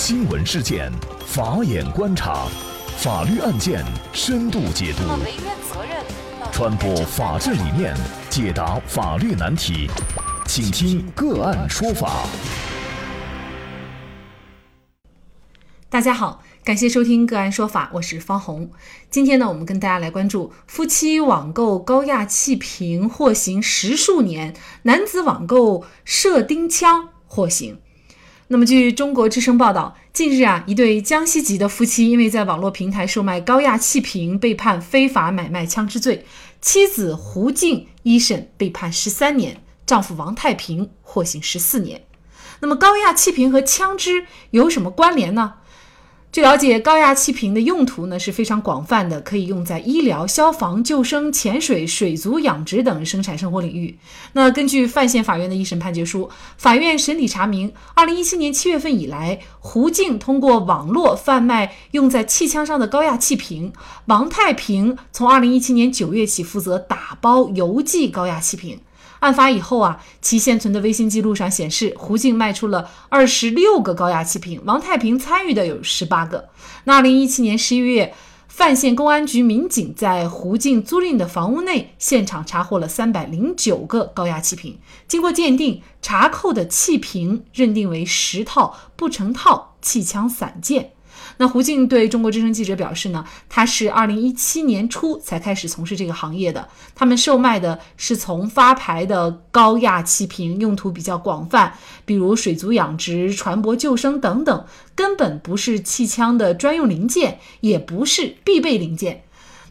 新闻事件，法眼观察，法律案件深度解读，传播法治理念，解答法律难题，请听个案说法。大家好，感谢收听个案说法，我是方红。今天呢，我们跟大家来关注夫妻网购高压气瓶获刑十数年，男子网购射钉枪获刑。那么，据中国之声报道，近日啊，一对江西籍的夫妻因为在网络平台售卖高压气瓶，被判非法买卖枪支罪。妻子胡静一审被判十三年，丈夫王太平获刑十四年。那么，高压气瓶和枪支有什么关联呢？据了解，高压气瓶的用途呢是非常广泛的，可以用在医疗、消防、救生、潜水、水族养殖等生产生活领域。那根据范县法院的一审判决书，法院审理查明，二零一七年七月份以来，胡静通过网络贩卖用在气枪上的高压气瓶，王太平从二零一七年九月起负责打包邮寄高压气瓶。案发以后啊，其现存的微信记录上显示，胡静卖出了二十六个高压气瓶，王太平参与的有十八个。那二零一七年十一月，范县公安局民警在胡静租赁的房屋内现场查获了三百零九个高压气瓶，经过鉴定，查扣的气瓶认定为十套不成套气枪散件。那胡静对中国之声记者表示呢，他是二零一七年初才开始从事这个行业的。他们售卖的是从发牌的高压气瓶，用途比较广泛，比如水族养殖、船舶救生等等，根本不是气枪的专用零件，也不是必备零件。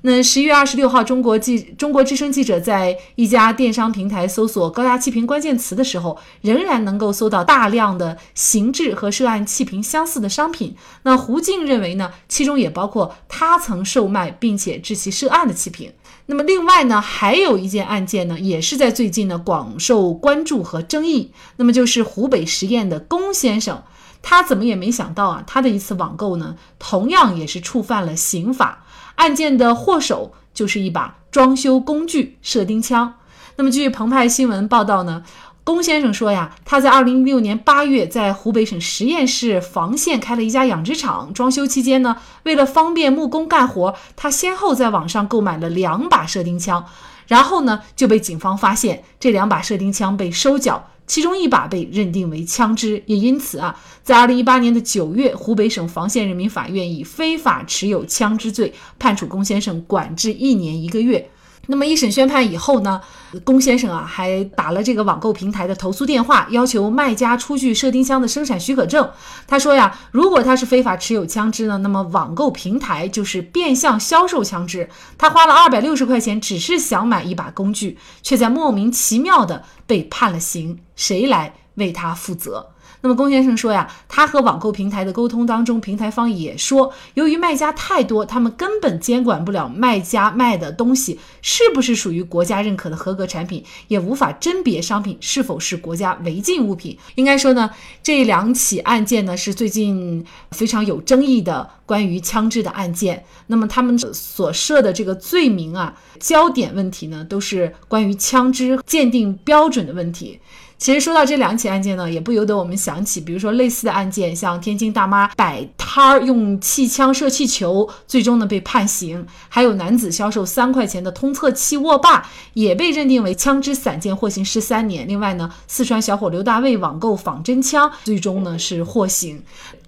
那十一月二十六号，中国记中国之声记者在一家电商平台搜索高压气瓶关键词的时候，仍然能够搜到大量的形制和涉案气瓶相似的商品。那胡静认为呢，其中也包括他曾售卖并且致其涉案的气瓶。那么另外呢，还有一件案件呢，也是在最近呢广受关注和争议。那么就是湖北十堰的龚先生，他怎么也没想到啊，他的一次网购呢，同样也是触犯了刑法。案件的祸首就是一把装修工具——射钉枪。那么，据澎湃新闻报道呢，龚先生说呀，他在二零一六年八月在湖北省十堰市房县开了一家养殖场。装修期间呢，为了方便木工干活，他先后在网上购买了两把射钉枪，然后呢，就被警方发现这两把射钉枪被收缴。其中一把被认定为枪支，也因此啊，在二零一八年的九月，湖北省房县人民法院以非法持有枪支罪判处龚先生管制一年一个月。那么一审宣判以后呢，龚先生啊还打了这个网购平台的投诉电话，要求卖家出具射钉枪的生产许可证。他说呀，如果他是非法持有枪支呢，那么网购平台就是变相销售枪支。他花了二百六十块钱，只是想买一把工具，却在莫名其妙的被判了刑，谁来为他负责？那么龚先生说呀，他和网购平台的沟通当中，平台方也说，由于卖家太多，他们根本监管不了卖家卖的东西是不是属于国家认可的合格产品，也无法甄别商品是否是国家违禁物品。应该说呢，这两起案件呢是最近非常有争议的关于枪支的案件。那么他们所涉的这个罪名啊，焦点问题呢，都是关于枪支鉴定标准的问题。其实说到这两起案件呢，也不由得我们想起，比如说类似的案件，像天津大妈摆摊儿用气枪射气球，最终呢被判刑；还有男子销售三块钱的通测器握把，也被认定为枪支散件，获刑十三年。另外呢，四川小伙刘大卫网购仿真枪，最终呢是获刑。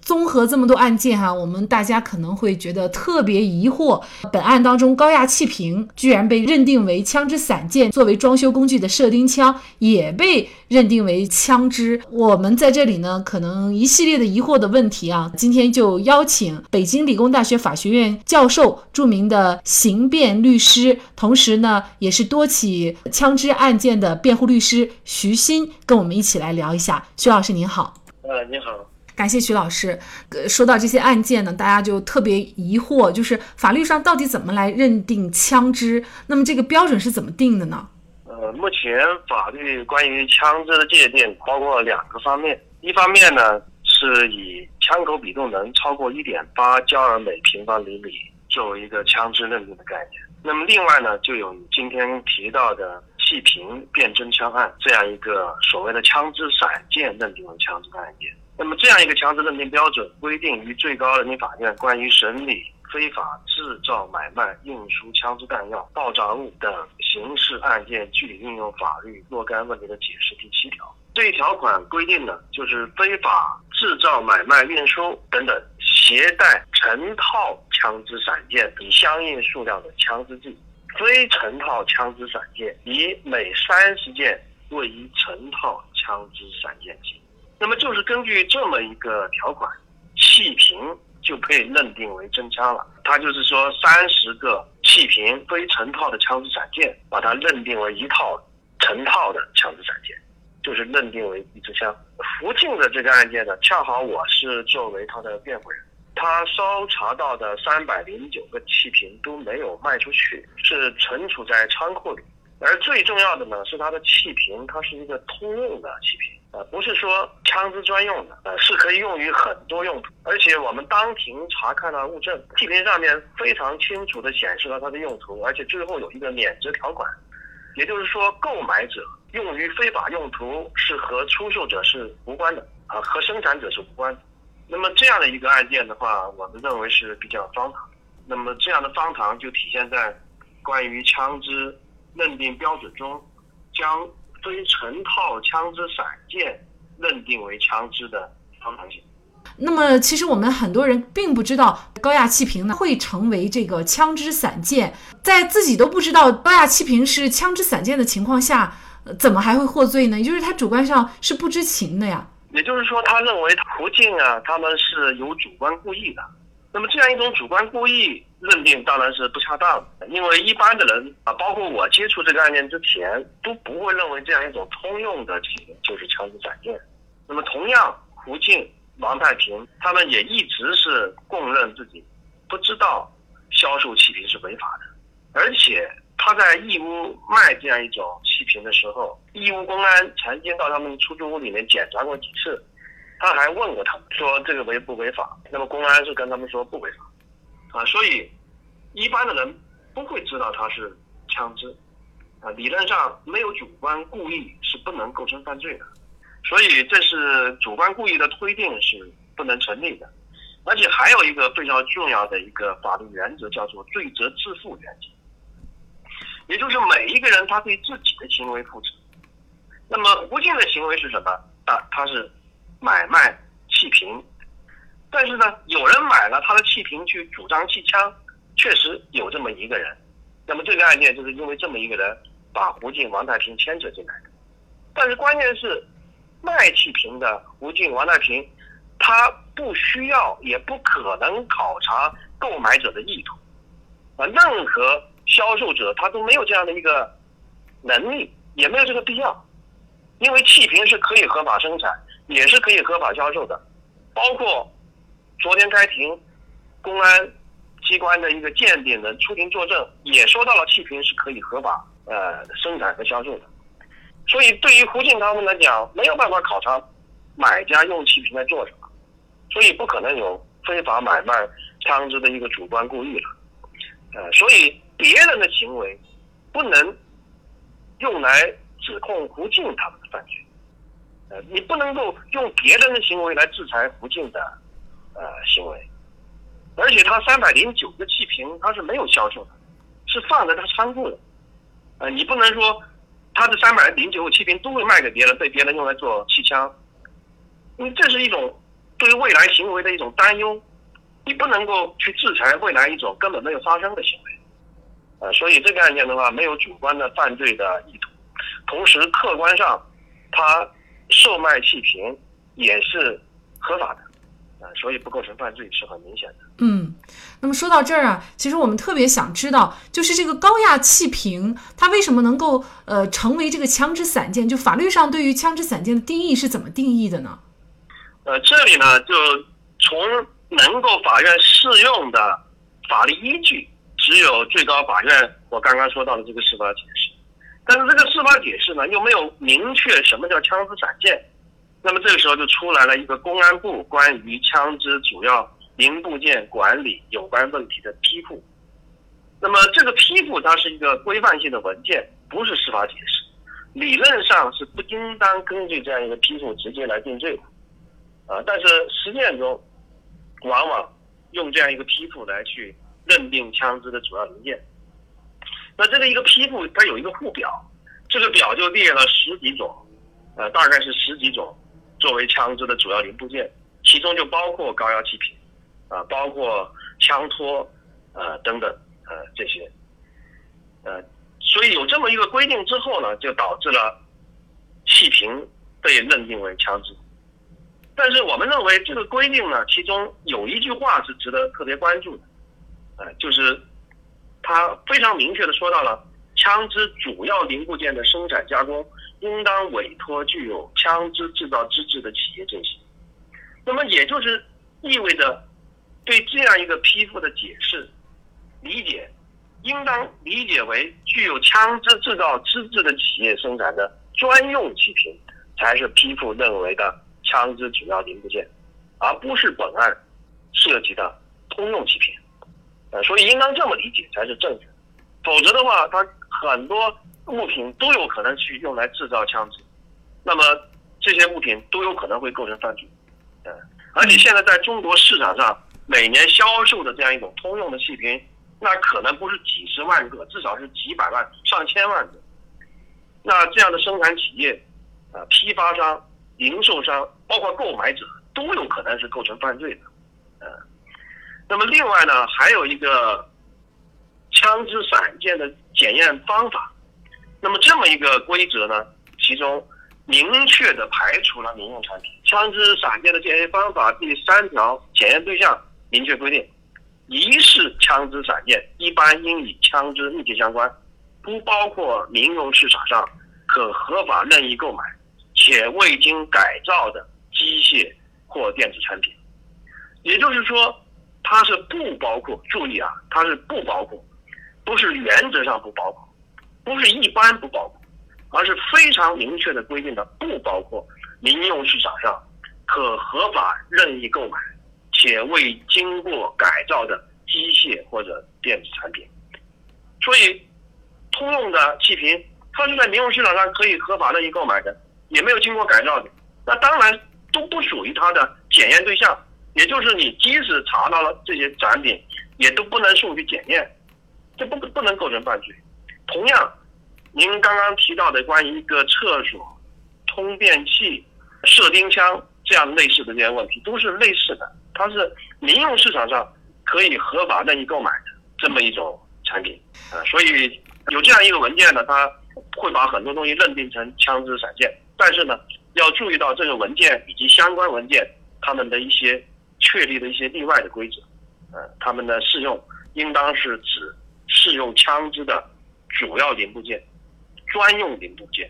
综合这么多案件哈，我们大家可能会觉得特别疑惑：本案当中高压气瓶居然被认定为枪支散件，作为装修工具的射钉枪也被认定为枪支。我们在这里呢，可能一系列的疑惑的问题啊，今天就邀请北京理工大学法学院教授、著名的刑辩律师，同时呢也是多起枪支案件的辩护律师徐鑫，跟我们一起来聊一下。徐老师您好。呃，你好。感谢徐老师。说到这些案件呢，大家就特别疑惑，就是法律上到底怎么来认定枪支？那么这个标准是怎么定的呢？呃，目前法律关于枪支的界定包括两个方面，一方面呢是以枪口比动能超过一点八焦耳每平方厘米作为一个枪支认定的概念，那么另外呢就有今天提到的气瓶变真枪案这样一个所谓的枪支散件认定为枪支的案件。那么这样一个枪支认定标准规定于最高人民法院关于审理非法制造、买卖、运输枪支弹药、爆炸物等刑事案件具体应用法律若干问题的解释第七条。这一条款规定呢，就是非法制造、买卖、运输等等携带成套枪支散件以相应数量的枪支计。非成套枪支散件，以每三十件为一成套枪支散件计。那么就是根据这么一个条款，气瓶就被认定为真枪了。它就是说，三十个气瓶非成套的枪支散件，把它认定为一套成套的枪支散件，就是认定为一支枪。福晋的这个案件呢，恰好我是作为他的辩护人。他搜查到的三百零九个气瓶都没有卖出去，是存储在仓库里。而最重要的呢，是它的气瓶，它是一个通用的气瓶，呃，不是说枪支专用的，呃，是可以用于很多用途。而且我们当庭查看了物证，气瓶上面非常清楚地显示了它的用途，而且最后有一个免责条款，也就是说，购买者用于非法用途是和出售者是无关的，啊，和生产者是无关的。那么这样的一个案件的话，我们认为是比较荒唐。那么这样的荒唐就体现在关于枪支认定标准中，将非成套枪支散件认定为枪支的荒唐性。那么其实我们很多人并不知道高压气瓶呢会成为这个枪支散件，在自己都不知道高压气瓶是枪支散件的情况下，怎么还会获罪呢？也就是他主观上是不知情的呀。也就是说，他认为胡静啊，他们是有主观故意的。那么这样一种主观故意认定当然是不恰当的，因为一般的人啊，包括我接触这个案件之前，都不会认为这样一种通用的气瓶就是枪支散件。那么同样，胡静、王太平他们也一直是供认自己不知道销售气瓶是违法的，而且。他在义乌卖这样一种气瓶的时候，义乌公安曾经到他们出租屋里面检查过几次，他还问过他们说这个违不违法？那么公安是跟他们说不违法，啊，所以一般的人不会知道它是枪支，啊，理论上没有主观故意是不能构成犯罪的，所以这是主观故意的推定是不能成立的，而且还有一个非常重要的一个法律原则叫做罪责自负原则。也就是每一个人他对自己的行为负责。那么胡静的行为是什么？啊，他是买卖气瓶，但是呢，有人买了他的气瓶去主张气枪，确实有这么一个人。那么这个案件就是因为这么一个人把胡静、王太平牵扯进来的。但是关键是卖气瓶的胡静、王太平，他不需要也不可能考察购买者的意图啊，任何。销售者他都没有这样的一个能力，也没有这个必要，因为气瓶是可以合法生产，也是可以合法销售的。包括昨天开庭，公安机关的一个鉴定人出庭作证，也说到了气瓶是可以合法呃生产和销售的。所以对于胡静他们来讲，没有办法考察买家用气瓶在做什么，所以不可能有非法买卖枪支的一个主观故意了。呃，所以。别人的行为不能用来指控胡静他们的犯罪，呃，你不能够用别人的行为来制裁胡静的呃行为，而且他三百零九个气瓶他是没有销售的，是放在他仓库的，呃，你不能说他的三百零九个气瓶都会卖给别人，被别人用来做气枪，因为这是一种对于未来行为的一种担忧，你不能够去制裁未来一种根本没有发生的行为。呃，所以这个案件的话，没有主观的犯罪的意图，同时客观上，他售卖气瓶也是合法的，所以不构成犯罪是很明显的。嗯，那么说到这儿啊，其实我们特别想知道，就是这个高压气瓶它为什么能够呃成为这个枪支散件？就法律上对于枪支散件的定义是怎么定义的呢？呃，这里呢，就从能够法院适用的法律依据。只有最高法院，我刚刚说到的这个司法解释，但是这个司法解释呢，又没有明确什么叫枪支散件。那么这个时候就出来了一个公安部关于枪支主要零部件管理有关问题的批复。那么这个批复它是一个规范性的文件，不是司法解释。理论上是不应当根据这样一个批复直接来定罪的，啊，但是实践中往往用这样一个批复来去认定枪支的主要零件。那这个一个批复它有一个附表，这个表就列了十几种，呃，大概是十几种作为枪支的主要零部件，其中就包括高压气瓶，啊，包括枪托，呃，等等，呃，这些，呃。所以有这么一个规定之后呢，就导致了气瓶被认定为枪支。但是我们认为这个规定呢，其中有一句话是值得特别关注的，呃，就是他非常明确的说到了枪支主要零部件的生产加工应当委托具有枪支制造资质的企业进行。那么也就是意味着对这样一个批复的解释理解。应当理解为具有枪支制造资质的企业生产的专用气瓶，才是批复认为的枪支主要零部件，而不是本案涉及的通用气瓶。呃，所以应当这么理解才是正确的。否则的话，它很多物品都有可能去用来制造枪支，那么这些物品都有可能会构成犯罪。嗯，而且现在在中国市场上每年销售的这样一种通用的气瓶。那可能不是几十万个，至少是几百万、上千万个。那这样的生产企业、啊批发商、零售商，包括购买者，都有可能是构成犯罪的。嗯，那么另外呢，还有一个枪支散件的检验方法。那么这么一个规则呢，其中明确的排除了民用产品。枪支散件的检验方法第三条检验对象明确规定。疑似枪支散件一般应与枪支密切相关，不包括民用市场上可合法任意购买且未经改造的机械或电子产品。也就是说，它是不包括。注意啊，它是不包括，不是原则上不包括，不是一般不包括，而是非常明确的规定的不包括民用市场上可合法任意购买。且未经过改造的机械或者电子产品，所以通用的气瓶，它是在民用市场上可以合法任意购买的，也没有经过改造的，那当然都不属于它的检验对象。也就是你即使查到了这些产品，也都不能送去检验，这不不能构成犯罪。同样，您刚刚提到的关于一个厕所通电器、射钉枪这样类似的这些问题，都是类似的。它是民用市场上可以合法任意购买的这么一种产品啊，所以有这样一个文件呢，它会把很多东西认定成枪支散件，但是呢，要注意到这个文件以及相关文件它们的一些确立的一些例外的规则，呃，他们的适用应当是指适用枪支的主要零部件、专用零部件，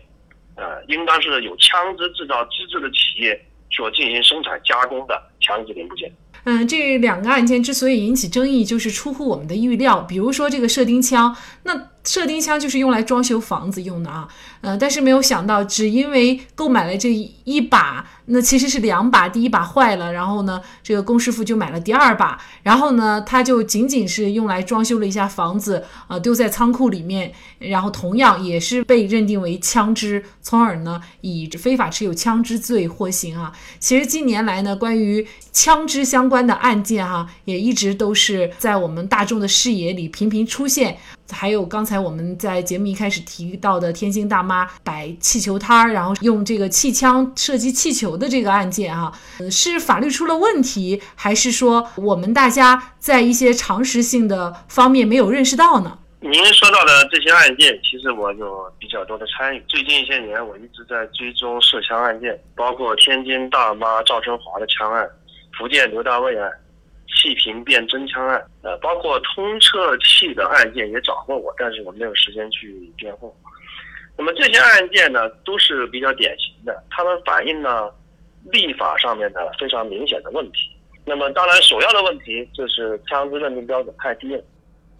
呃，应当是有枪支制造资质的企业。所进行生产加工的枪支零部件。嗯，这两个案件之所以引起争议，就是出乎我们的预料。比如说这个射钉枪，那。射钉枪就是用来装修房子用的啊，呃，但是没有想到，只因为购买了这一把，那其实是两把，第一把坏了，然后呢，这个龚师傅就买了第二把，然后呢，他就仅仅是用来装修了一下房子，啊，丢在仓库里面，然后同样也是被认定为枪支，从而呢，以非法持有枪支罪获刑啊。其实近年来呢，关于枪支相关的案件哈，也一直都是在我们大众的视野里频频出现。还有刚才我们在节目一开始提到的天津大妈妈摆气球摊儿，然后用这个气枪射击气球的这个案件啊，是法律出了问题，还是说我们大家在一些常识性的方面没有认识到呢？您说到的这些案件，其实我有比较多的参与。最近一些年，我一直在追踪涉枪案件，包括天津大妈赵春华的枪案，福建刘大卫案。气瓶变真枪案，呃，包括通测器的案件也找过我，但是我没有时间去辩护。那么这些案件呢，都是比较典型的，他们反映了立法上面的非常明显的问题。那么当然，首要的问题就是枪支认定标准太低了，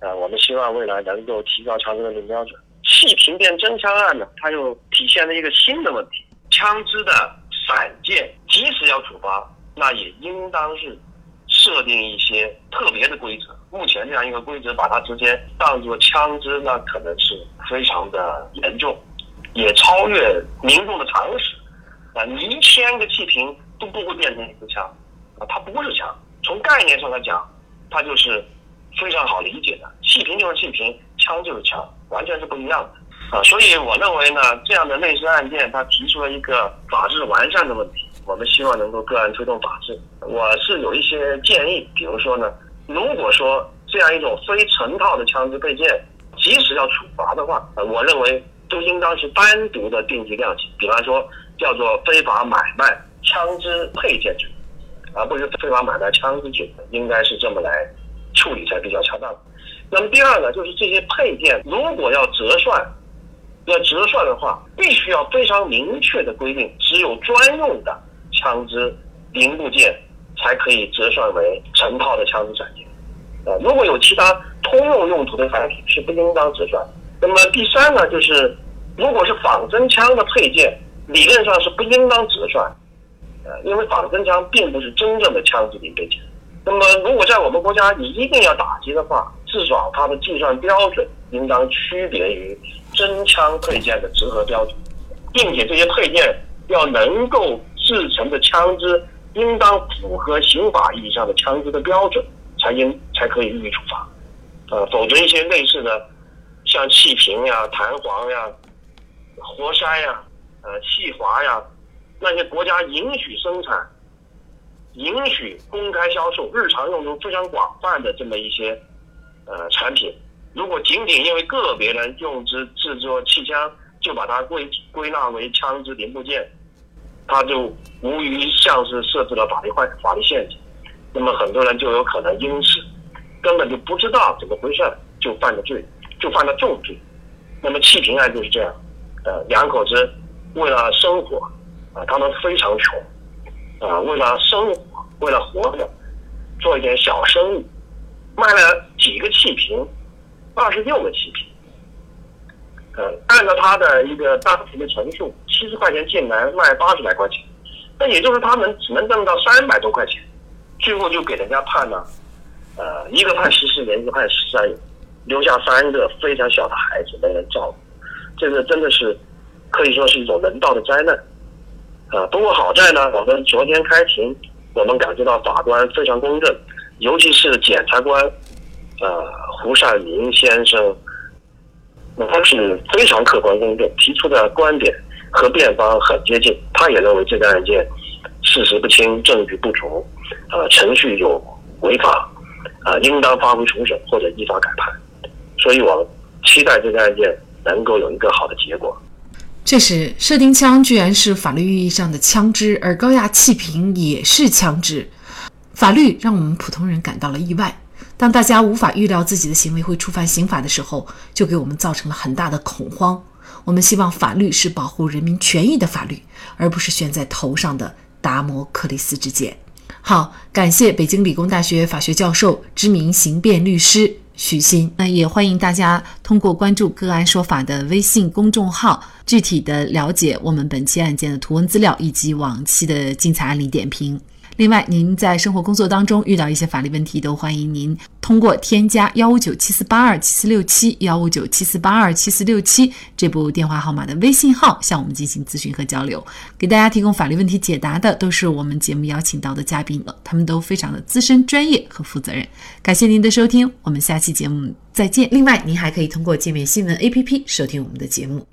啊，我们希望未来能够提高枪支认定标准。气瓶变真枪案呢，它又体现了一个新的问题：枪支的散件即使要处罚，那也应当是。设定一些特别的规则，目前这样一个规则把它直接当做枪支，那可能是非常的严重，也超越民众的常识啊！你一千个气瓶都不会变成一支枪啊，它不是枪。从概念上来讲，它就是非常好理解的。气瓶就是气瓶，枪就是枪，完全是不一样的啊！所以我认为呢，这样的类似案件，它提出了一个法治完善的问题。我们希望能够个案推动法治。我是有一些建议，比如说呢，如果说这样一种非成套的枪支配件，即使要处罚的话，我认为都应当是单独的定级量刑，比方说叫做非法买卖枪支配件罪，而不是非法买卖枪支罪，应该是这么来处理才比较恰当。那么第二呢，就是这些配件如果要折算，要折算的话，必须要非常明确的规定，只有专用的。枪支零部件才可以折算为成套的枪支产件，啊，如果有其他通用用途的产品是不应当折算的。那么第三呢，就是如果是仿真枪的配件，理论上是不应当折算，呃，因为仿真枪并不是真正的枪支零配件。那么如果在我们国家你一定要打击的话，至少它的计算标准应当区别于真枪配件的折合标准，并且这些配件要能够。制成的枪支应当符合刑法意义上的枪支的标准，才应才可以予以处罚，呃，否则一些类似的，像气瓶呀、弹簧呀、活塞呀、呃气阀呀，那些国家允许生产、允许公开销售、日常用途非常广泛的这么一些呃产品，如果仅仅因为个别人用之制作气枪，就把它归归纳为枪支零部件。他就无疑像是设置了法律坏法律陷阱，那么很多人就有可能因此根本就不知道怎么回事，就犯了罪，就犯了重罪。那么弃平案就是这样，呃，两口子为了生活，啊，他们非常穷，啊，为了生活，为了活着，做一点小生意，卖了几个气瓶，二十六个气瓶。呃，按照他的一个当时的陈述，七十块钱进来卖八十来块钱，那也就是他们只能挣到三百多块钱，最后就给人家判了，呃，一个判十四年，一个判十三年，留下三个非常小的孩子没人照顾，这个真的是可以说是一种人道的灾难，啊，不过好在呢，我们昨天开庭，我们感觉到法官非常公正，尤其是检察官，呃，胡善明先生。他是非常客观公正，提出的观点和辩方很接近。他也认为这个案件事实不清、证据不足，呃，程序有违法，啊，应当发回重审或者依法改判。所以我期待这个案件能够有一个好的结果。这时，射钉枪居然是法律意义上的枪支，而高压气瓶也是枪支，法律让我们普通人感到了意外。当大家无法预料自己的行为会触犯刑法的时候，就给我们造成了很大的恐慌。我们希望法律是保护人民权益的法律，而不是悬在头上的达摩克里斯之剑。好，感谢北京理工大学法学教授、知名刑辩律师许昕。那也欢迎大家通过关注“个案说法”的微信公众号，具体的了解我们本期案件的图文资料以及往期的精彩案例点评。另外，您在生活工作当中遇到一些法律问题，都欢迎您通过添加幺五九七四八二七四六七幺五九七四八二七四六七这部电话号码的微信号向我们进行咨询和交流。给大家提供法律问题解答的都是我们节目邀请到的嘉宾了，他们都非常的资深、专业和负责任。感谢您的收听，我们下期节目再见。另外，您还可以通过界面新闻 APP 收听我们的节目。